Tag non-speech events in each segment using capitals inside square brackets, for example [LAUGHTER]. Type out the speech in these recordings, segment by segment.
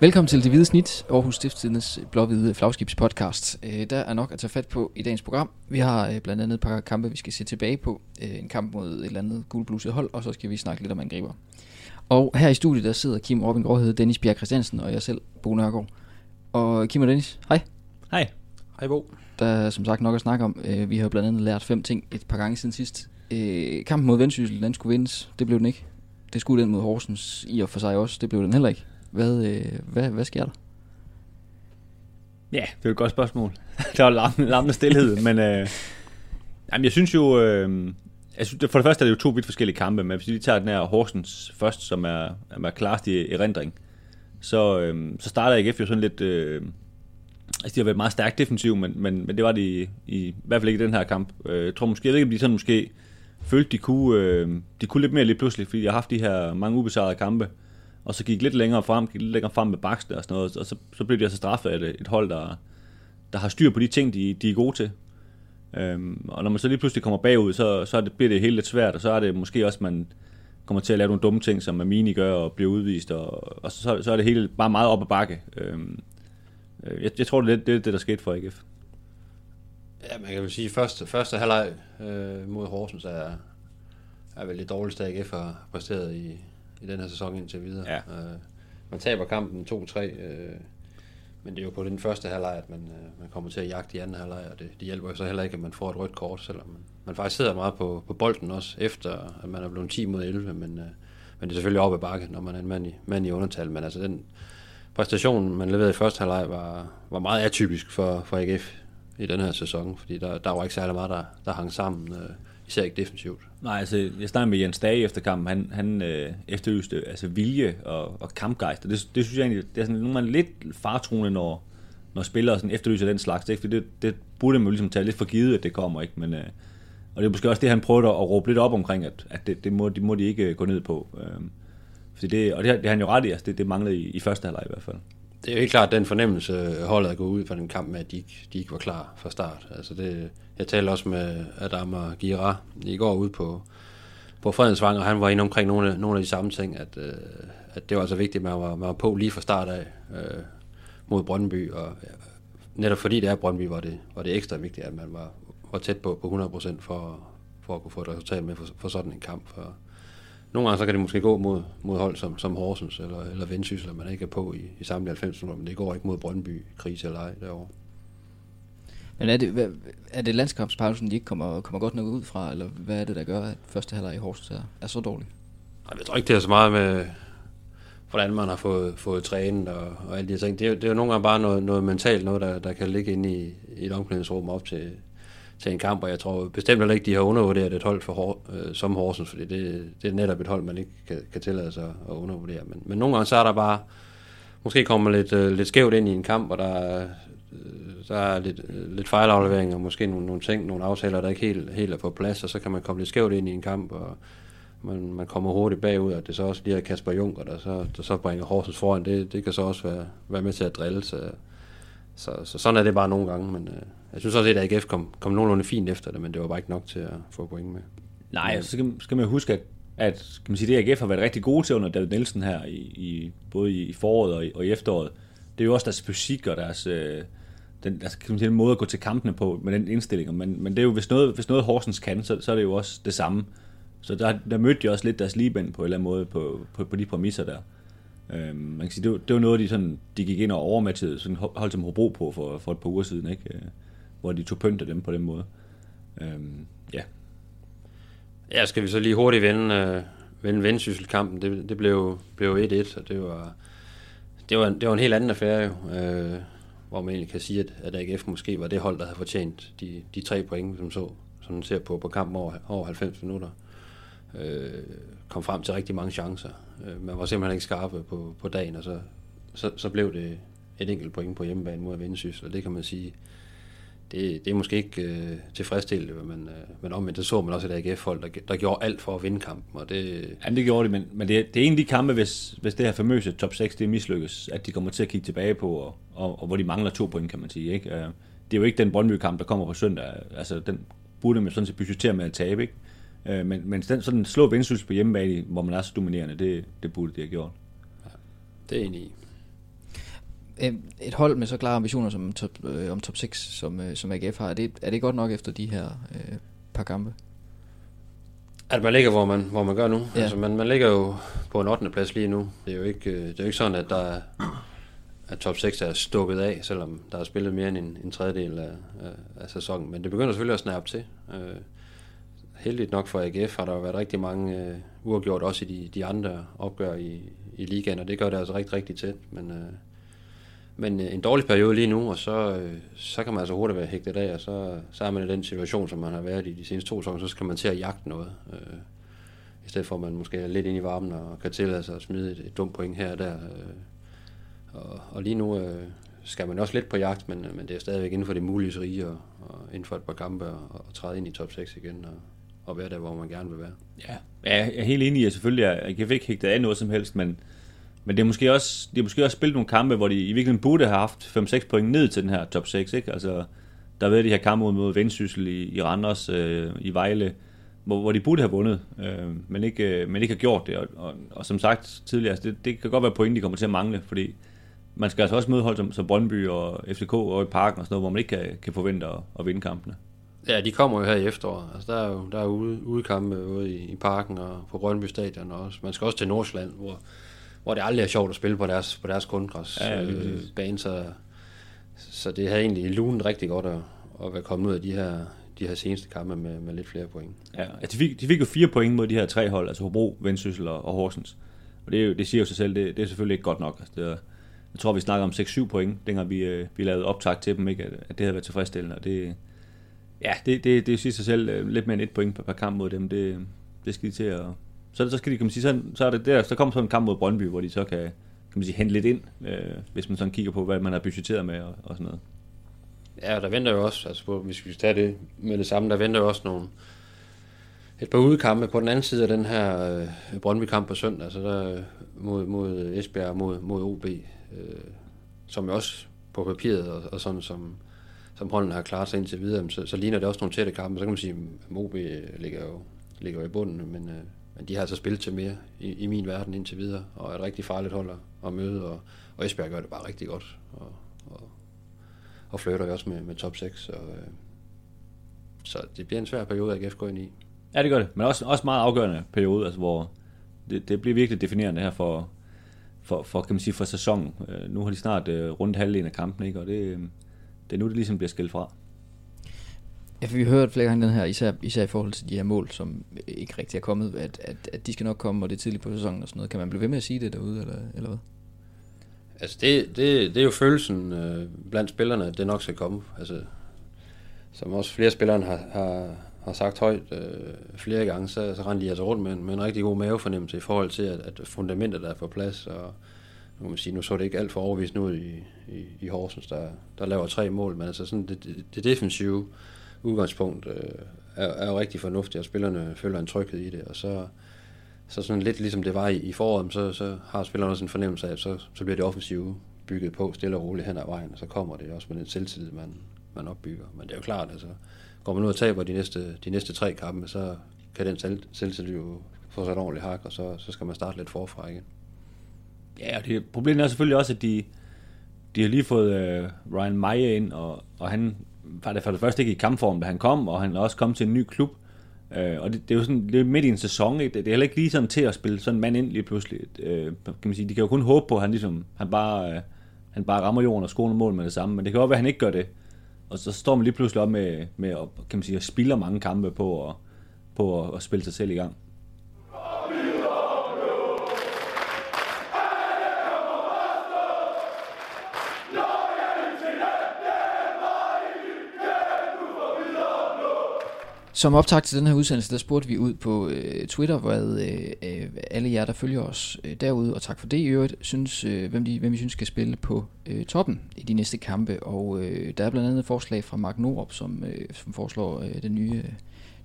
Velkommen til Det Hvide Snit, Aarhus Stiftstidens blåhvide flagskibspodcast. Øh, der er nok at tage fat på i dagens program. Vi har øh, blandt andet et par kampe, vi skal se tilbage på. Øh, en kamp mod et eller andet gulbluset hold, og så skal vi snakke lidt om angriber. Og her i studiet, der sidder Kim Robin Gråhed, Dennis Bjerg Christiansen og jeg selv, Bo Nørgaard. Og Kim og Dennis, hej. Hej. Hej Bo. Der er som sagt nok at snakke om. Vi har blandt andet lært fem ting et par gange siden sidst. Kampen mod Vendsyssel, den skulle vindes. Det blev den ikke. Det skulle den mod Horsens i og for sig også. Det blev den heller ikke. Hvad, øh, hvad, hvad sker der? Ja, det er et godt spørgsmål. [LAUGHS] der var larmende, larmende stillhed, [LAUGHS] men øh, jamen, jeg synes jo, øh, jeg synes, for det første er det jo to vidt forskellige kampe, men hvis vi lige tager den her Horsens først, som er, er klarest i erindring, så, øh, så starter AGF jo sådan lidt, øh, altså de har været meget stærkt defensiv, men, men, men det var de i, i, i hvert fald ikke i den her kamp. Øh, jeg tror måske, jeg ved ikke, om de sådan måske følte, de kunne, øh, de kunne lidt mere lige pludselig, fordi de har haft de her mange ubesejrede kampe, og så gik lidt længere frem, gik lidt længere frem med baksen og sådan noget, og så, så blev de altså straffet af et, et hold, der, der har styr på de ting, de, de er gode til. Øhm, og når man så lige pludselig kommer bagud, så, så er det, bliver det helt lidt svært, og så er det måske også, man kommer til at lave nogle dumme ting, som Amini gør og bliver udvist, og, og så, så er det hele bare meget op ad bakke. Øhm, øh, jeg, jeg tror, det er det, det, der skete for AGF. Ja, man kan vel sige, at første, første halvleg øh, mod Horsens er, er vel det dårligste, AGF har præsteret i, i den her sæson indtil videre. Ja. Øh, man taber kampen 2-3, øh, men det er jo på den første halvleg, at man, øh, man kommer til at jagte i anden halvleg, og det, det hjælper jo så heller ikke, at man får et rødt kort, selvom man, man faktisk sidder meget på, på bolden også, efter at man er blevet 10 mod 11, men, øh, men det er selvfølgelig op ad bakke, når man er en mand i, mand i undertal, men altså den præstation, man leverede i første halvleg, var, var meget atypisk for, for AGF i den her sæson, fordi der, der var ikke særlig meget, der, der hang sammen. Øh, især ikke defensivt. Nej, altså, jeg snakkede med Jens Dage efter kampen, han, han øh, efterlyste altså, vilje og, og kampgejst, og det, det synes jeg egentlig, det er sådan nogle gange lidt fartruende, når, når spillere sådan efterlyser den slags, ikke? det, det burde man jo ligesom tage lidt for givet, at det kommer, ikke? Men, øh, og det er måske også det, han prøvede at råbe lidt op omkring, at, at det, det, må, det må de ikke gå ned på. Øh, fordi det, og det, det har han jo ret i, altså det, det manglede i, i første halvleg i hvert fald det er jo helt klart den fornemmelse, holdet at gå ud fra den kamp med, at de ikke, de ikke var klar fra start. Altså det, jeg talte også med Adam og Gira i går ude på, på Fredensvang, og han var inde omkring nogle af, nogle af de samme ting, at, øh, at det var altså vigtigt, at man var, man var på lige fra start af øh, mod Brøndby, og ja, netop fordi det er Brøndby, var det, var det ekstra vigtigt, at man var, var tæt på, på 100% for, for at kunne få et resultat med for, for sådan en kamp. For, nogle gange så kan det måske gå mod, mod hold som, som Horsens eller, eller Vendsyssel, man ikke er på i, i samtlige 90 minutter, men det går ikke mod Brøndby, krise eller ej derovre. Men er det, er det landskabspausen, de ikke kommer, kommer godt nok ud fra, eller hvad er det, der gør, at første halvleg i Horsens er, er så dårlig? Jeg tror ikke, det er så meget med, hvordan man har fået, fået trænet og, og alle de ting. Det er, det er jo nogle gange bare noget, noget mentalt, noget, der, der kan ligge inde i, i et omklædningsrum op til, til en kamp, og jeg tror bestemt heller ikke, de har undervurderet et hold for, øh, som Horsens, fordi det, det er netop et hold, man ikke kan, kan tillade sig at undervurdere. Men, men nogle gange så er der bare, måske kommer lidt, øh, lidt skævt ind i en kamp, og der, øh, der er lidt, øh, lidt fejlaflevering, og måske nogle, nogle ting, nogle aftaler, der ikke helt, helt er på plads, og så kan man komme lidt skævt ind i en kamp, og man, man kommer hurtigt bagud, og det så også lige er Kasper Junker, der så, der så bringer Horsens foran, det, det kan så også være, være med til at drille, så, så, så sådan er det bare nogle gange, men øh, jeg synes også, at AGF kom, kom nogenlunde fint efter det, men det var bare ikke nok til at få point med. Nej, så skal, skal man huske, at, at kan man sige, at AGF har været rigtig gode til under David Nielsen her, i, i, både i foråret og i, og i efteråret. Det er jo også deres fysik og deres, øh, den, altså, kan man sige, den måde at gå til kampene på med den indstilling. Men, men det er jo, hvis noget, hvis noget Horsens kan, så, så er det jo også det samme. Så der, der mødte de også lidt deres ligebænd på en eller anden måde på, på, på de præmisser der. Øhm, man kan sige, det, var, det var noget, de, sådan, de gik ind og overmatchede sådan hold som Hobro på for, for et par uger siden, ikke? Øh, hvor de tog pynt af dem på den måde. Øhm, ja. Ja, skal vi så lige hurtigt vende, øh, vende vendsysselkampen. Det, det blev, blev 1-1, og det var, det, var, det var en helt anden affære jo, øh, hvor man egentlig kan sige, at, at AGF måske var det hold, der havde fortjent de, de tre point, som så som man ser på, på kampen over, over 90 minutter. Øh, kom frem til rigtig mange chancer. Øh, man var simpelthen ikke skarpe på, på dagen, og så, så, så blev det et enkelt point på hjemmebane mod Vendsyssel, og det kan man sige, det, det er måske ikke øh, tilfredsstillende, men, øh, men omvendt, det så man også et AGF-hold, der, der gjorde alt for at vinde kampen. Og det... Ja, det gjorde de, men, men det, det er en af de kampe, hvis, hvis det her famøse top 6 det mislykkes, at de kommer til at kigge tilbage på, og, og, og hvor de mangler to point, kan man sige. Ikke? Øh, det er jo ikke den Brøndby-kamp, der kommer på søndag. Altså, den burde man sådan set budgettere med at tabe, ikke? Øh, men, men den, sådan slå Vendsyssel på hjemmebane, hvor man er så dominerende, det, det burde de have gjort. Ja, det er enig i. Øh, Et hold med så klare ambitioner som top, øh, om top 6, som, øh, som AGF har, er det, er det godt nok efter de her øh, par kampe? At man ligger, hvor man, hvor man gør nu. Ja. Ja. Altså, man, man ligger jo på en 8. plads lige nu. Det er jo ikke, øh, det er jo ikke sådan, at der er, at top 6 er stukket af, selvom der er spillet mere end en, en tredjedel af, af, af sæsonen. Men det begynder selvfølgelig at snappe til. Øh, heldigt nok for AGF har der jo været rigtig mange øh, uafgjort, også i de, de andre opgør i, i ligaen, og det gør det altså rigtig, rigtig tæt. Men, øh, men øh, en dårlig periode lige nu, og så, øh, så kan man altså hurtigt være hægtet af, og så, så er man i den situation, som man har været i de seneste to sæsoner, så skal man til at jagte noget. Øh, I stedet for, at man måske er lidt ind i varmen og kan tillade sig at smide et, et dumt point her og der. Øh, og, og lige nu øh, skal man også lidt på jagt, men, øh, men det er stadigvæk inden for det mulige rige, og, og inden for et par kampe, og, og træde ind i top 6 igen, og, og være der, hvor man gerne vil være. Ja, jeg er helt enig i, at selvfølgelig er jeg ikke hægtet af noget som helst, men, men det er måske også, de har måske også spillet nogle kampe, hvor de i virkeligheden burde have haft 5-6 point ned til den her top 6, ikke? Altså, der har været de her kampe mod- mod Vendsyssel i, i Randers, øh, i Vejle, hvor, hvor de burde have vundet, øh, men, ikke, øh, men ikke har gjort det. Og, og, og som sagt tidligere, altså det, det kan godt være point, de kommer til at mangle, fordi man skal altså også møde hold som, som Brøndby og FCK og i parken og sådan noget, hvor man ikke kan, kan forvente at, at vinde kampene. Ja, de kommer jo her i efteråret. Altså, der er jo der er ude, udekampe ude i, i parken og på Brøndby Stadion. Og også. Man skal også til Nordsjælland, hvor, hvor det aldrig er sjovt at spille på deres, på deres kunstgræs Ja, øh, bane. Så, så det havde egentlig lunet rigtig godt at, at være kommet ud af de her, de her seneste kampe med, med lidt flere point. Ja, de, fik, de fik jo fire point mod de her tre hold, altså Hobro, Vendsyssel og, og Horsens. Og det, er jo, det siger jo sig selv, det, det er selvfølgelig ikke godt nok. Altså, det er, jeg tror, vi snakker om 6-7 point, dengang vi, øh, vi lavede optag til dem, ikke? At, at det havde været tilfredsstillende. Og det, ja, det, det, det siger sig selv øh, lidt mere end et point per, per kamp mod dem. Det, det skal de til at... Så, så skal de, kan man sige, så, så er det der, så kommer så en kamp mod Brøndby, hvor de så kan, kan man sige, hente lidt ind, øh, hvis man sådan kigger på, hvad man har budgetteret med og, og sådan noget. Ja, og der venter jo også, altså på, hvis vi skal tage det med det samme, der venter jo også nogle, et par udekampe på den anden side af den her øh, Brøndby-kamp på søndag, så der øh, mod, mod Esbjerg og mod, mod OB, øh, som jo også på papiret og, og sådan som, som holdene har klaret sig indtil videre, så, så ligner det også nogle tætte kampe. Så kan man sige, at OB ligger jo, ligger jo i bunden, men, øh, men de har altså spillet til mere i, i min verden indtil videre, og er et rigtig farligt hold at, at møde, og, og Esbjerg gør det bare rigtig godt, og, og, og flytter jo også med, med top 6, så, øh, så det bliver en svær periode, at AGF går ind i. Ja, det gør det. Men også, også meget afgørende periode, altså, hvor det, det bliver virkelig definerende her for, for, for, kan man sige, for sæsonen. Øh, nu har de snart øh, rundt halvdelen af kampen, ikke? og det, øh, det er nu, det ligesom bliver skilt fra. Ja, for vi har hørt flere gange den her, især, især i forhold til de her mål, som ikke rigtig er kommet, at, at, at de skal nok komme, og det er tidligt på sæsonen og sådan noget. Kan man blive ved med at sige det derude, eller, eller hvad? Altså det, det, det er jo følelsen øh, blandt spillerne, at det nok skal komme. Altså, som også flere spillere har, har, har sagt højt øh, flere gange, så, så render de altså rundt med, en- med en rigtig god mavefornemmelse i forhold til, at, at fundamentet er på plads. Og nu kan man sige, nu så det ikke alt for overvisende ud i, i, i Horsens, der, der laver tre mål, men altså sådan det, det, det defensive udgangspunkt øh, er, er jo rigtig fornuftigt, og spillerne føler en tryghed i det, og så, så sådan lidt ligesom det var i, i foråret, så, så har spillerne også en fornemmelse af, at så, så bliver det offensive bygget på stille og roligt hen ad vejen, og så kommer det også med den selvtillid, man, man opbygger. Men det er jo klart, altså, går man ud og taber de næste, de næste tre kampe, så kan den selv, selvtillid jo få sig et ordentligt hak, og så, så skal man starte lidt forfra igen. Ja, og det, problemet er selvfølgelig også, at de, de har lige fået øh, Ryan Meyer ind, og, og han var det for det første ikke i kampform, da han kom, og han er også kommet til en ny klub. Øh, og det, det, er jo sådan, det er midt i en sæson, ikke? Det, det er heller ikke lige sådan til at spille sådan en mand ind lige pludselig. Øh, kan man sige, de kan jo kun håbe på, at han, ligesom, han, bare, øh, han bare rammer jorden og scorer nogle mål med det samme, men det kan også være, at han ikke gør det. Og så står man lige pludselig op med, med at, kan man sige, at spille mange kampe på og, på at, at spille sig selv i gang. Som optag til den her udsendelse, der spurgte vi ud på øh, Twitter, hvad øh, øh, alle jer, der følger os øh, derude, og tak for det i øvrigt, synes, øh, hvem, de, hvem vi synes skal spille på øh, toppen i de næste kampe. Og øh, der er blandt andet et forslag fra Mark Norup, som, øh, som foreslår øh, den nye, øh,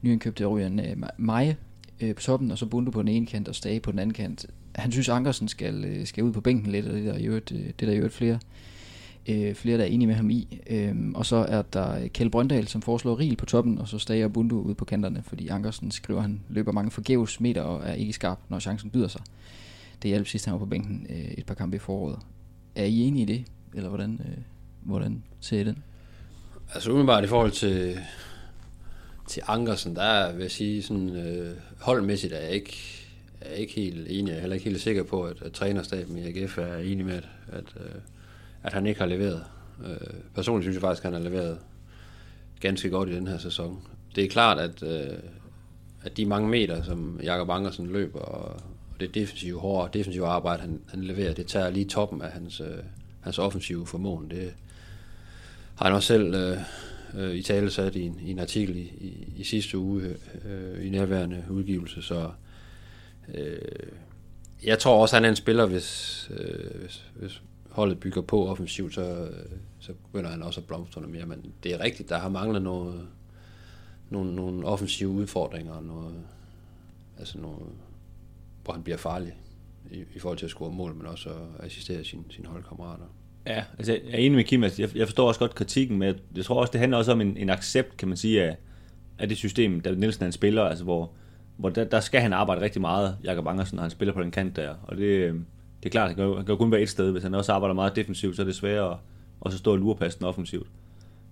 nyindkøbte Ryan øh, Maje øh, på toppen, og så Bundu på den ene kant og Stage på den anden kant. Han synes, Ankersen skal, øh, skal ud på bænken lidt, og det er der i øvrigt, øh, det er der i øvrigt flere øh, flere, der er enige med ham i. Øhm, og så er der Kjell Brøndal, som foreslår Riel på toppen, og så Stager og Bundu ude på kanterne, fordi Ankersen skriver, at han løber mange forgæves meter og er ikke skarp, når chancen byder sig. Det hjalp sidst, han var på bænken øh, et par kampe i foråret. Er I enige i det? eller hvordan, øh, hvordan ser I den? Altså umiddelbart i forhold til, til Ankersen, der vil jeg sige, sådan, øh, holdmæssigt er jeg ikke, er ikke helt enig. Jeg er heller ikke helt sikker på, at, at trænerstaben i AGF er enig med, at, at, øh, at han ikke har leveret. Øh, personligt synes jeg faktisk, at han har leveret ganske godt i den her sæson. Det er klart, at, øh, at de mange meter, som Jakob Ankersen løber, og, og det defensive hårde defensive arbejde, han, han leverer, det tager lige toppen af hans, øh, hans offensive formåen. Det har han også selv øh, øh, i tale sat i en, i en artikel i, i, i sidste uge øh, i nærværende udgivelse, så øh, jeg tror også, at han er en spiller, hvis, øh, hvis, hvis holdet bygger på offensivt, så, øh, så begynder han også at blomstre noget mere. Men det er rigtigt, der har manglet noget, nogle, nogle offensive udfordringer, noget, altså noget, hvor han bliver farlig i, i forhold til at score mål, men også at assistere sine, sine holdkammerater. Ja, altså jeg er enig med Kim, altså jeg, jeg forstår også godt kritikken, men jeg, jeg tror også, det handler også om en, en accept, kan man sige, af, af det system, der Nielsen han spiller, altså hvor, hvor der, der skal han arbejde rigtig meget, Jakob Angersen, når han spiller på den kant der, og det, øh, det er klart, han kan, han kan jo kun være et sted, hvis han også arbejder meget defensivt, så er det sværere at, at så stå og lure passen offensivt.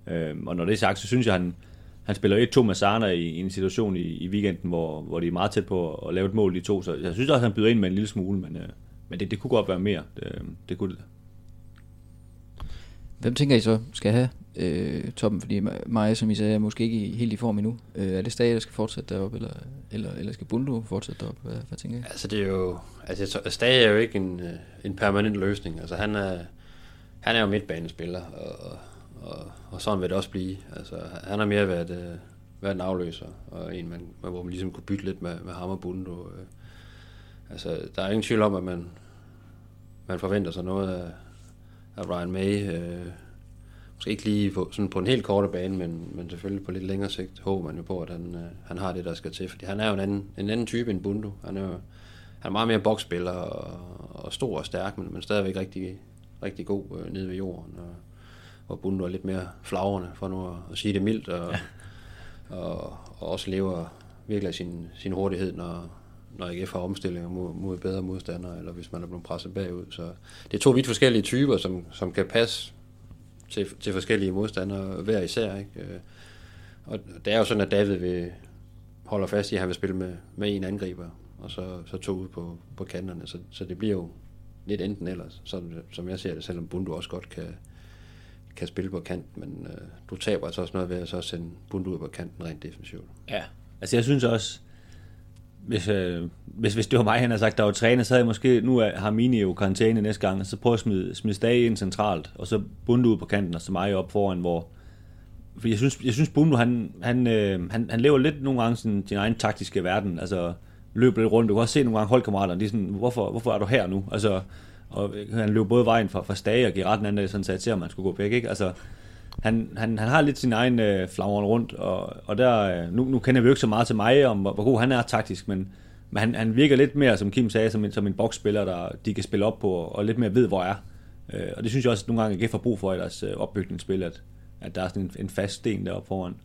Øhm, og når det er sagt, så synes jeg, han, han spiller 1-2 med Sarna i, i en situation i, i weekenden, hvor, hvor de er meget tæt på at, at lave et mål, de to, så jeg synes også, at han byder ind med en lille smule, men, øh, men det, det kunne godt være mere. Det, øhm, det kunne det. Hvem tænker I så skal have øh, toppen? Fordi mig, som I sagde, er måske ikke helt i form endnu. Øh, er det Stage, der skal fortsætte deroppe, eller, eller, eller skal Bundu fortsætte deroppe? Hvad, hvad tænker I? Altså det er jo, altså, altså Stage er jo ikke en, øh, en permanent løsning. Altså han er, han er jo midtbanespiller, og, og, og sådan vil det også blive. Altså han har mere været, øh, været en afløser, og en, man, hvor man ligesom kunne bytte lidt med, med ham og Bundo. Øh. Altså der er ingen tvivl om, at man, man forventer sig noget af, af Ryan May. Øh, måske ikke lige på, sådan på en helt korte bane, men, men selvfølgelig på lidt længere sigt håber man jo på, at han, øh, han har det, der skal til. Fordi han er jo en anden, en anden type end Bundu. Han er jo han er meget mere boksspiller og, og stor og stærk, men, men stadigvæk rigtig, rigtig god øh, nede ved jorden. Og, og Bundu er lidt mere flagrende, for nu at, at sige det mildt, og, ja. og, og også lever virkelig af sin, sin hurtighed, når, når AGF har omstillinger mod, mod bedre modstandere, eller hvis man er blevet presset bagud. Så det er to vidt forskellige typer, som, som kan passe til, til forskellige modstandere hver især. Ikke? Øh, og det er jo sådan, at David vil holder fast i, at han vil spille med, med en angriber, og så, så to ud på, på kanterne. Så, så det bliver jo lidt enten ellers, sådan, som jeg ser det, selvom Bundu også godt kan, kan spille på kant, men øh, du taber altså også noget ved at så sende Bundu ud på kanten rent defensivt. Ja, altså jeg synes også, hvis, øh, hvis, hvis det var mig, han har sagt, der var træner, så havde jeg måske, nu er, har Mini jo karantæne næste gang, så prøve at smide, smide Stage ind centralt, og så Bundu ud på kanten, og så mig op foran, hvor, for jeg synes, jeg synes Bundu, han, han, øh, han, han lever lidt nogle gange sådan, sin egen taktiske verden, altså løber lidt rundt, du kan også se nogle gange holdkammeraterne, de er sådan, hvorfor, hvorfor er du her nu? Altså, og han løber både vejen fra, fra Stage og Gerard den anden, sådan sagde til, at man skulle gå væk, ikke? Altså, han, han, han har lidt sin egen øh, flagren rundt, og, og der, øh, nu, nu kender vi jo ikke så meget til mig om, hvor, hvor god han er taktisk, men, men han, han virker lidt mere, som Kim sagde, som en, som en boksspiller, der de kan spille op på, og lidt mere ved, hvor er. Øh, og det synes jeg også, at nogle gange AGF har brug for i deres øh, opbygningsspil, at, at der er sådan en, en fast sten deroppe foran.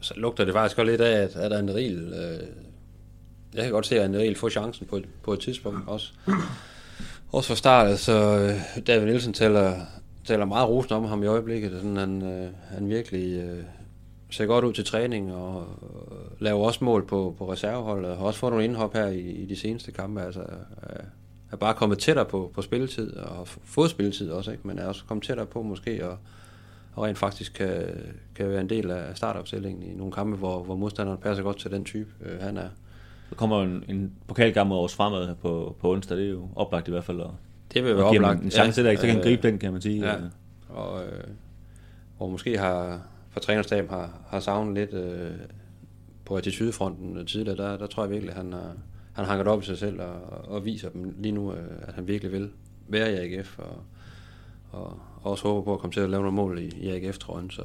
Så lugter det faktisk også lidt af, at, at der er en øh, jeg kan godt se, at Anderil får chancen på et, på et tidspunkt også. Også fra start, så øh, David Nielsen tæller, taler meget rosende om ham i øjeblikket. Sådan, han, øh, han virkelig øh, ser godt ud til træning og øh, laver også mål på, på reserveholdet. Har også fået nogle indhop her i, i de seneste kampe. Altså, øh, er bare kommet tættere på, på spilletid og fået spilletid også, ikke? men er også kommet tættere på måske og, og rent faktisk kan, kan være en del af startopstillingen i nogle kampe, hvor, hvor modstanderen passer godt til den type, øh, han er. Der kommer en, en pokalkamp mod os fremad på, på onsdag, det er jo oplagt i hvert fald. Og det vil være oplagt. En chance ja, der, ikke? så kan gribe den, kan man sige. Ja. Og, øh, og måske har for trænerstaben har, har savnet lidt øh, på attitudefronten tidligere, der, der tror jeg virkelig, at han har, han hanket op i sig selv og, og viser dem lige nu, øh, at han virkelig vil være i AGF og, og også håber på at komme til at lave nogle mål i, i AGF-trøjen. Så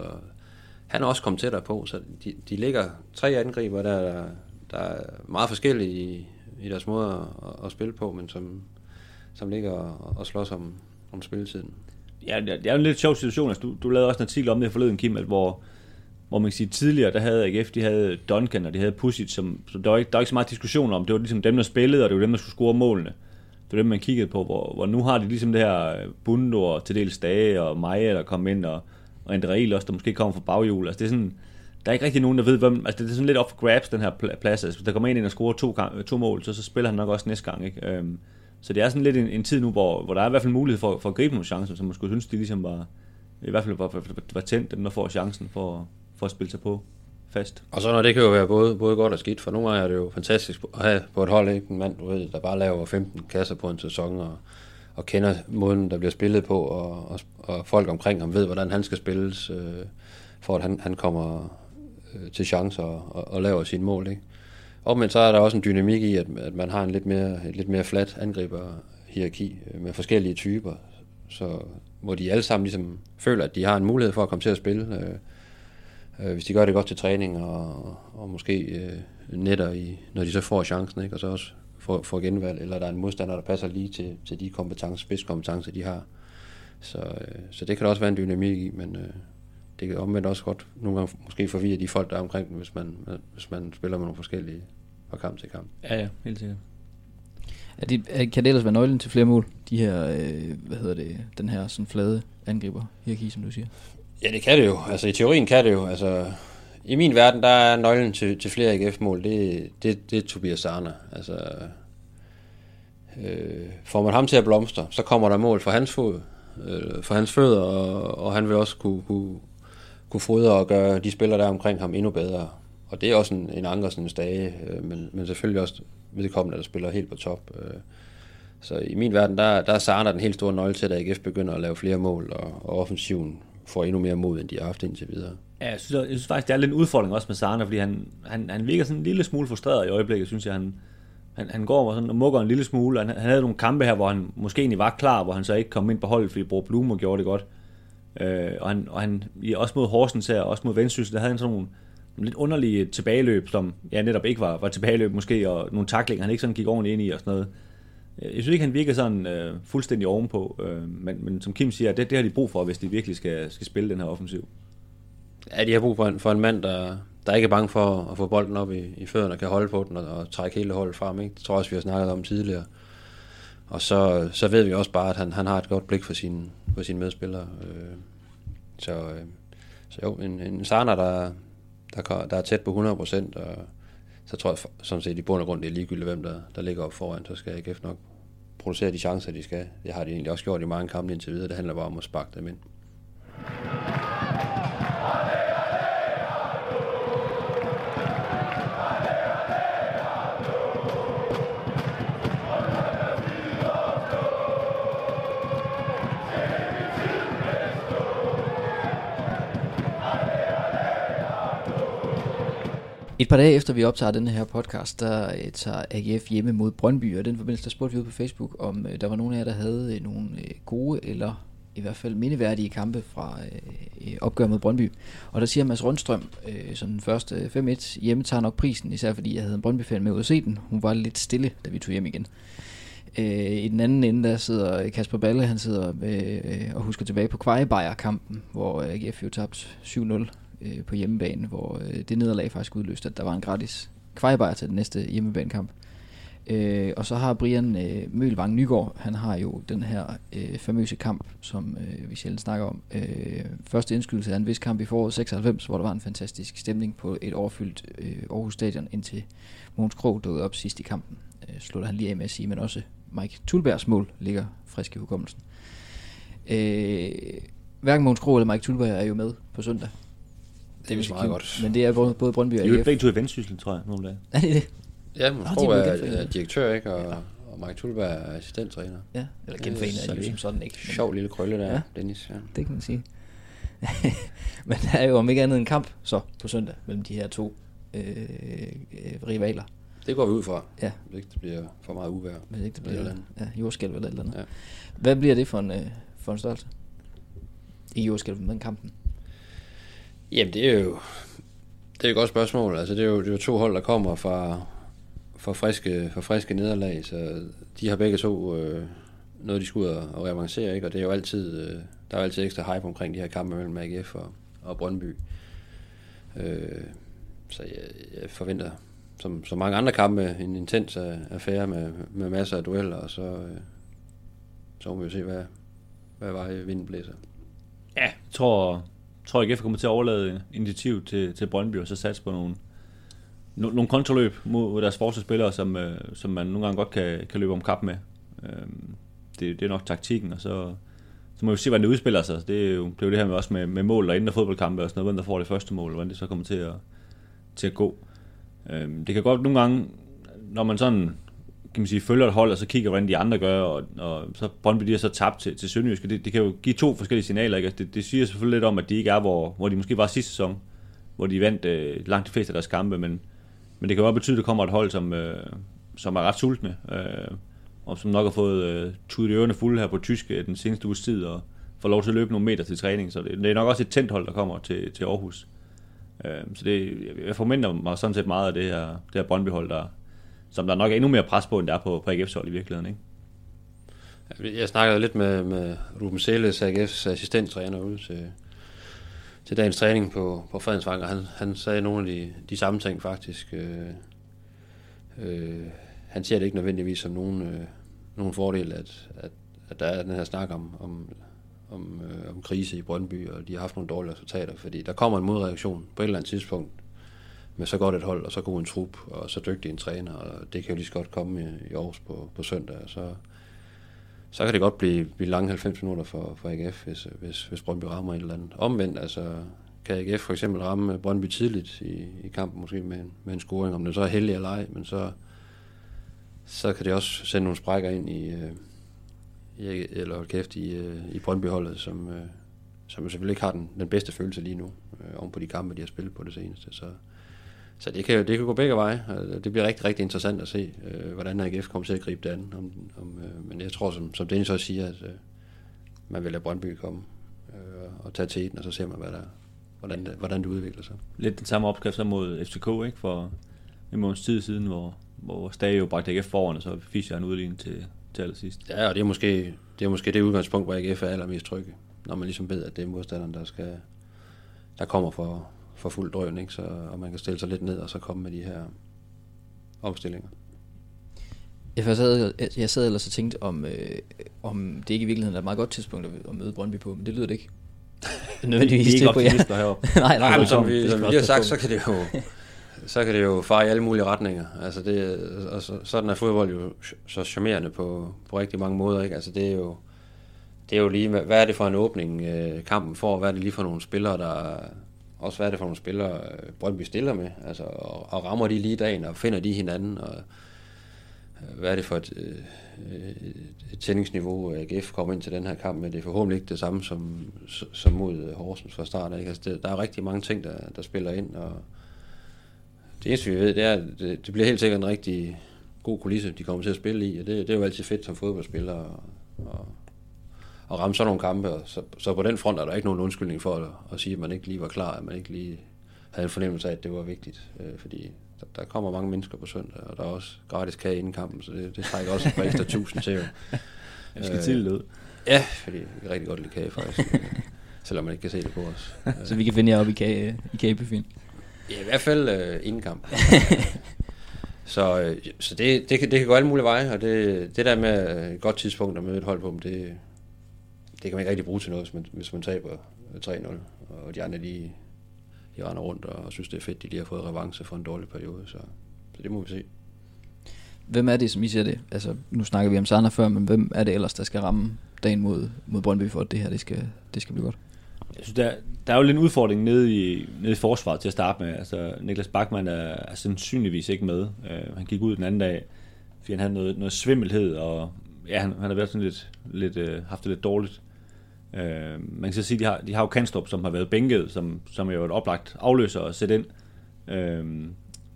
han er også kommet tættere på, så de, de ligger tre angriber, der, der, der er meget forskellige i, i deres måde at, at spille på, men som, som ligger og, og slås om, om spilletiden. Ja, det er jo en lidt sjov situation. Altså, du, du lavede også en artikel om det forleden, Kim, at hvor, hvor man kan sige, tidligere, der havde AGF, de havde Duncan, og de havde Pusic, som, så der var, ikke, der var ikke så meget diskussion om. Det var ligesom dem, der spillede, og det var dem, der skulle score målene. det var det, man kiggede på, hvor, hvor nu har de ligesom det her øh, Bundo og til dels Dage og Maja, der kom ind, og, og André også, der måske kommer fra baghjul. Altså det er sådan, der er ikke rigtig nogen, der ved, hvem, altså det er sådan lidt off grabs, den her plads. Altså, hvis der kommer ind og scorer to, øh, to mål, så, så spiller han nok også næste gang. Ikke? Øhm, så det er sådan lidt en, en tid nu, hvor, hvor der er i hvert fald mulighed for, for at gribe nogle chancer, som man skulle synes, de ligesom var, i hvert fald var, var, var tændt, dem der får chancen for, for at spille sig på fast. Og så når det kan jo være både, både godt og skidt, for nogle gange er det jo fantastisk at have på et hold, ikke? en mand, du ved, der bare laver 15 kasser på en sæson, og, og kender måden, der bliver spillet på, og, og, og folk omkring ham ved, hvordan han skal spilles, øh, for at han, han kommer øh, til chancer og, og, og laver sine mål. Ikke? Men så er der også en dynamik i, at, at man har en lidt mere, et lidt mere flat angriberhierarki med forskellige typer, så, hvor de alle sammen ligesom føler, at de har en mulighed for at komme til at spille. Øh, øh, hvis de gør det godt til træning, og, og måske øh, netter, i, når de så får chancen, ikke? og så også får, får genvalg, eller der er en modstander, der passer lige til, til de kompetencer, spidskompetencer, de har. Så, øh, så det kan der også være en dynamik i, men øh, det kan omvendt også godt nogle gange måske forvirre de folk, der er omkring dem, hvis man, hvis man spiller med nogle forskellige fra kamp til kamp. Ja, ja, helt sikkert. Er det, kan det ellers være nøglen til flere mål, de her, øh, hvad hedder det, den her sådan flade angriber hierarki, som du siger? Ja, det kan det jo. Altså i teorien kan det jo. Altså, I min verden, der er nøglen til, til flere AGF-mål, det, det, det er Tobias Sarner. Altså, øh, får man ham til at blomstre, så kommer der mål for hans fod, øh, for hans fødder, og, og han vil også kunne, kunne, kunne fodre og gøre de spillere der omkring ham endnu bedre. Og det er også en, en Ankersens dage, øh, men, men selvfølgelig også vedkommende, der spiller helt på top. Øh. Så i min verden, der, der er Sarna den helt store nøgle til, at AGF begynder at lave flere mål, og, og offensiven får endnu mere mod, end de har haft indtil videre. Ja, jeg synes, jeg synes faktisk, det er lidt en udfordring også med Sarna, fordi han, han, han virker sådan en lille smule frustreret i øjeblikket, synes jeg. Han, han, han går og, sådan, og mukker en lille smule, han, han havde nogle kampe her, hvor han måske egentlig var klar, hvor han så ikke kom ind på holdet, fordi Bro Blume gjorde det godt. Øh, og han, og han også mod Horsens her, også mod Vendsyssel, der havde han sådan nogle, nogle lidt underlige tilbageløb, som ja, netop ikke var, var tilbageløb måske, og nogle taklinger, han ikke sådan gik ordentligt ind i og sådan noget. Øh, jeg synes ikke, han virker sådan øh, fuldstændig ovenpå, øh, men, men som Kim siger, det, det har de brug for, hvis de virkelig skal, skal spille den her offensiv. Ja, de har brug for en, for en mand, der, der ikke er bange for at få bolden op i, i fødderne og kan holde på den og, og trække hele holdet frem. Ikke? Det tror jeg også, vi har snakket om tidligere. Og så, så ved vi også bare, at han, han har et godt blik for sine, for sine medspillere. Øh, så, øh, så jo, en, en Sarna, der, der, der er tæt på 100%, og så tror jeg som set i bund og grund, det er ligegyldigt, hvem der, der ligger op foran, så skal AGF nok producere de chancer, de skal. Det har de egentlig også gjort i mange kampe indtil videre. Det handler bare om at sparke dem ind. Et par dage efter vi optager den her podcast, der øh, tager AGF hjemme mod Brøndby, og den forbindelse der spurgte vi ud på Facebook, om øh, der var nogen af jer, der havde uh, nogle gode eller i hvert fald mindeværdige kampe fra øh, opgør mod Brøndby. Og der siger Mads Rundstrøm, øh, som den første 5-1, hjemme tager nok prisen, især fordi jeg havde en Brøndby-fan med ud at se den. Hun var lidt stille, da vi tog hjem igen. Øh, I den anden ende, der sidder Kasper Balle, han sidder øh, og husker tilbage på Kvejebejer-kampen, hvor AGF jo tabte 7-0 øh, på hjemmebane, hvor øh, det nederlag faktisk udløste, at der var en gratis kvejbejer til den næste hjemmebanekamp. Øh, og så har Brian øh, Mølvang Nygaard, han har jo den her øh, famøse kamp, som øh, vi sjældent snakker om. Øh, første indskydelse af en vis kamp i foråret 96, hvor der var en fantastisk stemning på et overfyldt øh, Aarhus Stadion, indtil Måns Krog døde op sidst i kampen. Øh, slutter han lige af med at sige, men også Mike Tulbergs mål ligger frisk i hukommelsen. Øh, hverken Måns Krog eller Mike Tulberg er jo med på søndag, det er meget godt. Men det er både, både Brøndby og AGF. Det er begge to i Vendsyssel, tror jeg, nogle dage. Er det det? Ja, men Nå, er, er direktør, ikke? Og, ja. og Mike Tulberg er assistenttræner. Ja, eller genforener er det jo som sådan, ikke? Men, sjov lille krølle der, ja, Dennis. Ja. Det kan man sige. [LAUGHS] men der er jo om ikke andet en kamp så på søndag mellem de her to øh, øh, rivaler. Det går vi ud fra. Ja. Hvis ikke det bliver for meget uvær. Hvis ikke det bliver eller ja, jordskælv eller et eller andet. Ja. Hvad bliver det for en, øh, for en størrelse? I jordskælv med den kampen? Jamen, det er jo, det er et godt spørgsmål. Altså, det er jo, det er jo to hold, der kommer fra, fra, friske, fra friske nederlag, så de har begge to øh, noget, de skulle ud og, og reavancere, ikke? og det er jo altid, øh, der er jo altid ekstra hype omkring de her kampe mellem AGF og, og Brøndby. Øh, så jeg, jeg forventer som, som mange andre kampe, en intens affære med, med masser af dueller, og så, øh, så må vi jo se, hvad, hvad vej vinden blæser. Ja, jeg tror, tror jeg, kommer til at overlade initiativ til, til Brøndby, og så satse på nogle, no, nogle kontroløb mod deres forsvarsspillere, som, øh, som man nogle gange godt kan, kan løbe om kap med. Øh, det, det er nok taktikken, og så, så må vi se, hvordan det udspiller sig. Det er jo det, er jo det her med, også med, med mål og inden fodboldkampe og sådan noget, hvem der får det første mål, og hvordan det så kommer til at, til at gå. Øh, det kan godt nogle gange, når man sådan kan man sige, følger et hold, og så kigger, hvordan de andre gør, og, og så Brøndby de er så tabt til, til Sønderjysk, det, det kan jo give to forskellige signaler. Ikke? Altså, det, det siger selvfølgelig lidt om, at de ikke er, hvor, hvor de måske var sidste sæson, hvor de vandt øh, langt de fleste af deres kampe, men, men det kan jo også betyde, at der kommer et hold, som, øh, som er ret sultne, øh, og som nok har fået øh, tudet ørerne fulde her på tysk øh, den seneste uges tid, og får lov til at løbe nogle meter til træning, så det, det er nok også et tændt hold, der kommer til, til Aarhus. Øh, så det, jeg forventer mig sådan set meget af det her, det her Brøndby-hold, der, som der nok er endnu mere pres på, end der er på, på AGF's hold i virkeligheden, ikke? Jeg snakkede lidt med, med Ruben Seles, AGF's assistenttræner ude til, til dagens træning på, på Fredensvang, og han, han sagde nogle af de, de samme ting faktisk. Øh, øh, han ser det ikke nødvendigvis som nogen, øh, nogen fordel, at, at, at der er den her snak om, om, om, øh, om krise i Brøndby, og de har haft nogle dårlige resultater, fordi der kommer en modreaktion på et eller andet tidspunkt med så godt et hold, og så god en trup, og så dygtig en træner, og det kan jo lige så godt komme i, i Aarhus på, på søndag, og så, så kan det godt blive, blive lange 90 minutter for, for AGF, hvis, hvis, hvis Brøndby rammer et eller andet. Omvendt, altså, kan AGF for eksempel ramme Brøndby tidligt i, i kampen, måske med en, med en scoring, om det så er heldig eller ej, men så, så kan det også sende nogle sprækker ind i, øh, i eller kæft, i, øh, i Brøndby-holdet, som, øh, som selvfølgelig ikke har den, den bedste følelse lige nu, øh, oven på de kampe, de har spillet på det seneste. Så, så det kan, det kan gå begge veje. Det bliver rigtig, rigtig interessant at se, øh, hvordan AGF kommer til at gribe det an. Om, om, øh, men jeg tror, som, som Dennis også siger, at øh, man vil lade Brøndby komme øh, og tage til den, og så ser man, hvad der, hvordan, det, hvordan det udvikler sig. Lidt den samme opskrift som mod FCK, ikke? For en måneds tid siden, hvor, hvor Stage jo bragte AGF foran, og så Fischer en udligning til, til allersidst. Ja, og det er, måske, det er måske det udgangspunkt, hvor AGF er allermest trygge. Når man ligesom ved, at det er modstanderen, der, skal, der kommer for, for fuld drøn, ikke? Så, og man kan stille sig lidt ned og så komme med de her omstillinger. Jeg sad, jeg sad ellers og tænkte, om, øh, om det ikke i virkeligheden er et meget godt tidspunkt at møde Brøndby på, men det lyder det ikke. [LAUGHS] Nødvendigvis det er ikke optimister heroppe. [LAUGHS] nej, nej, nej, som, vi, som vi har sagt, så kan det jo [LAUGHS] så kan det jo fare i alle mulige retninger. Altså det, og så, sådan er fodbold jo så charmerende på, på rigtig mange måder. Ikke? Altså det er jo det er jo lige, hvad er det for en åbning øh, kampen får, hvad er det lige for nogle spillere, der, også hvad er det for nogle spillere, øh, Brøndby stiller med, altså, og, og rammer de lige dagen, og finder de hinanden, og øh, hvad er det for et, øh, et tændingsniveau, AGF kommer ind til den her kamp med. Det er forhåbentlig ikke det samme som, som mod Horsens fra start. Ikke? Altså det, der er rigtig mange ting, der, der spiller ind, og det eneste vi ved, det er, at det, det bliver helt sikkert en rigtig god kulisse, de kommer til at spille i, og det, det er jo altid fedt som fodboldspiller, og, og at ramme sådan nogle kampe. Og så, så på den front er der ikke nogen undskyldning for at, at sige, at man ikke lige var klar, at man ikke lige havde en fornemmelse af, at det var vigtigt. Øh, fordi der, der kommer mange mennesker på søndag, og der er også gratis kage inden kampen, så det, det trækker også et par ekstra [LAUGHS] tusind til. Jeg skal øh, til det Ja, fordi vi kan rigtig godt lide kage faktisk. Øh, selvom man ikke kan se det på os. [LAUGHS] så vi kan finde jer op i, kage, i kagebuffeten? Ja, i hvert fald øh, inden kamp. [LAUGHS] så øh, så det, det, kan, det kan gå alle mulige veje, og det, det der med et godt tidspunkt at møde et hold på, det, det kan man ikke rigtig bruge til noget, hvis man, hvis man taber 3-0, og de andre, de, de render rundt og synes, det er fedt, de lige har fået revanche for en dårlig periode, så, så det må vi se. Hvem er det, som I ser det? Altså, nu snakker vi om Sander før, men hvem er det ellers, der skal ramme dagen mod, mod Brøndby for, at det her det skal, det skal blive godt? Jeg synes, der, der er jo lidt en udfordring nede i, nede i forsvaret til at starte med. Altså, Niklas Bachmann er, er sandsynligvis ikke med. Uh, han gik ud den anden dag, fordi han havde noget, noget svimmelhed, og ja, han, han har været sådan lidt, lidt uh, haft det lidt dårligt. Øh, man kan så sige, de har, de har jo Kanstrup, som har været bænket, som, som er jo et oplagt afløser at sætte ind. Øh,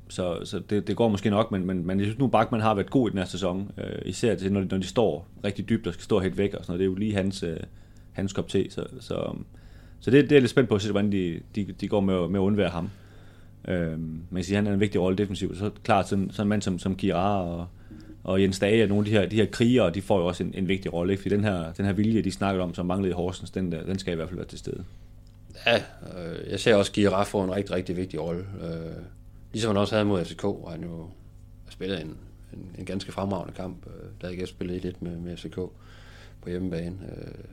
så, så det, det går måske nok, men, men, men jeg synes nu, Bachmann har været god i den her sæson. Øh, især til, når, de, når de står rigtig dybt og skal stå helt væk og sådan noget. Det er jo lige hans, øh, hans kop te. Så, så, så det, det er lidt spændt på at se, hvordan de, de, de går med, med at undvære ham. Øh, man kan sige, at han er en vigtig rolle defensivt. Så klart sådan, sådan en mand som, som Kira og, og Jens Dage og nogle af de her, de her krigere, de får jo også en, en vigtig rolle, ikke? fordi den her, den her vilje, de snakker om, som manglede i Horsens, den, der, den skal i hvert fald være til stede. Ja, øh, jeg ser også Gira få en rigtig, rigtig vigtig rolle. Øh, ligesom han også havde mod FCK, hvor han jo spillede en, en, en ganske fremragende kamp, øh, da ikke spillet lidt med, med FCK på hjemmebane. Øh,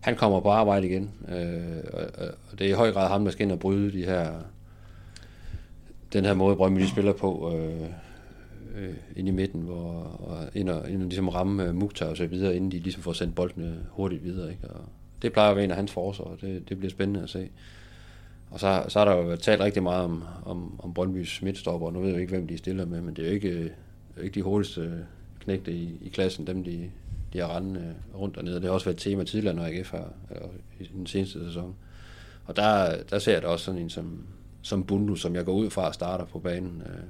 han kommer på arbejde igen, øh, og, og det er i høj grad ham, der skal ind og bryde de her, den her måde, Brøndby de spiller på, øh, øh, ind i midten, hvor, og ind og, ind og ligesom ramme øh, Mukhtar og så videre, inden de ligesom får sendt boldene øh, hurtigt videre. Ikke? Og det plejer at være en af hans forsvar, og det, det bliver spændende at se. Og så, så har der jo talt rigtig meget om, om, om Brøndbys midtstopper, og nu ved jeg ikke, hvem de stiller med, men det er jo ikke, øh, ikke de hurtigste øh, knægte i, i klassen, dem de, de har rendt rundt dernede. Det har også været et tema tidligere, når AGF har, i den seneste sæson. Og der, der ser jeg da også sådan en som, som Bundu, som jeg går ud fra og starter på banen, øh,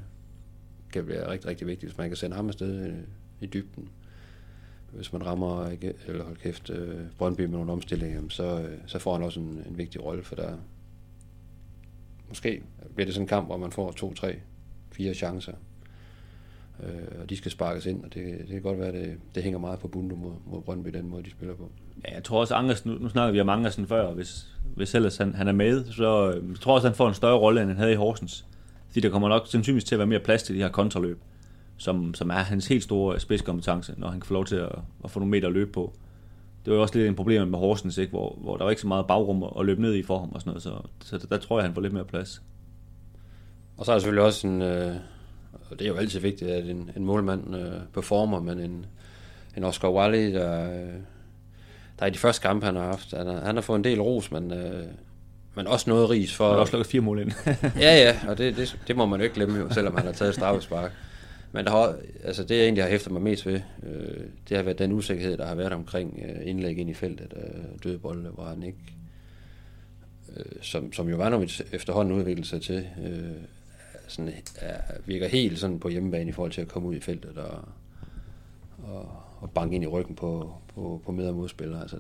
kan være rigtig, rigtig vigtigt, hvis man kan sende ham afsted øh, i dybden. Hvis man rammer, eller hold kæft, øh, Brøndby med nogle omstillinger, så, øh, så får han også en, en vigtig rolle, for der måske bliver det sådan en kamp, hvor man får to, tre, fire chancer, øh, og de skal sparkes ind, og det, det kan godt være, at det, det hænger meget på Bundu mod, mod Brøndby, den måde, de spiller på. Ja, jeg tror også, Angers, nu, nu snakker vi om Angersen før, hvis, hvis ellers han, han er med, så jeg tror også, han får en større rolle, end han havde i Horsens. Fordi der kommer nok sandsynligvis til at være mere plads til de her kontraløb, som, som er hans helt store spidskompetence, når han kan få lov til at, at få nogle meter at løbe på. Det var jo også lidt en problem med Horsens, ikke? Hvor, hvor der var ikke så meget bagrum at løbe ned i for ham og sådan noget, så, så der, der tror jeg, han får lidt mere plads. Og så er der selvfølgelig også en, øh, og det er jo altid vigtigt, at en, en målmand øh, performer, men en, en Oscar Wally, der, øh, der i de første kampe, han har haft, han har, han har fået en del ros, men, øh, men også noget ris for... Han har også lukket fire mål ind. [LAUGHS] ja, ja, og det, det, det, må man jo ikke glemme, jo, selvom han har taget straffespark. Men der har, altså det, jeg egentlig har hæftet mig mest ved, øh, det har været den usikkerhed, der har været omkring øh, indlæg ind i feltet af øh, døde bolde, hvor han ikke, øh, som, som jo var noget efterhånden udviklet sig til, øh, sådan, er, virker helt sådan på hjemmebane i forhold til at komme ud i feltet og, og, og banke ind i ryggen på, på, på med- og modspillere. Altså,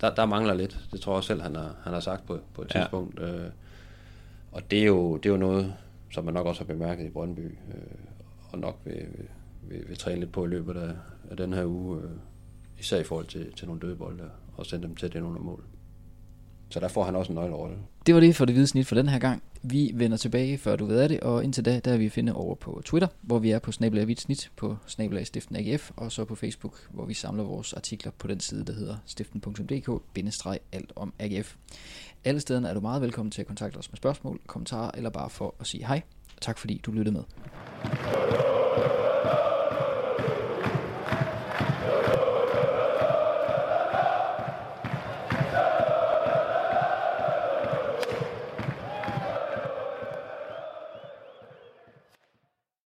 der, der mangler lidt. Det tror jeg også selv, han har, han har sagt på, på et ja. tidspunkt. Øh, og det er, jo, det er jo noget, som man nok også har bemærket i Brøndby, øh, og nok vil, vil, vil træne lidt på i løbet af, af den her uge, øh, især i forhold til, til nogle døde bolde, og sende dem tæt ind under mål. Så der får han også en nøglerolle. Det var det for det hvide snit for den her gang. Vi vender tilbage, før du ved af det, og indtil da, der er vi at finde over på Twitter, hvor vi er på snabelag snit, på snabelag AGF, og så på Facebook, hvor vi samler vores artikler på den side, der hedder stiften.dk-alt om AGF. Alle stederne er du meget velkommen til at kontakte os med spørgsmål, kommentarer eller bare for at sige hej. Tak fordi du lyttede med.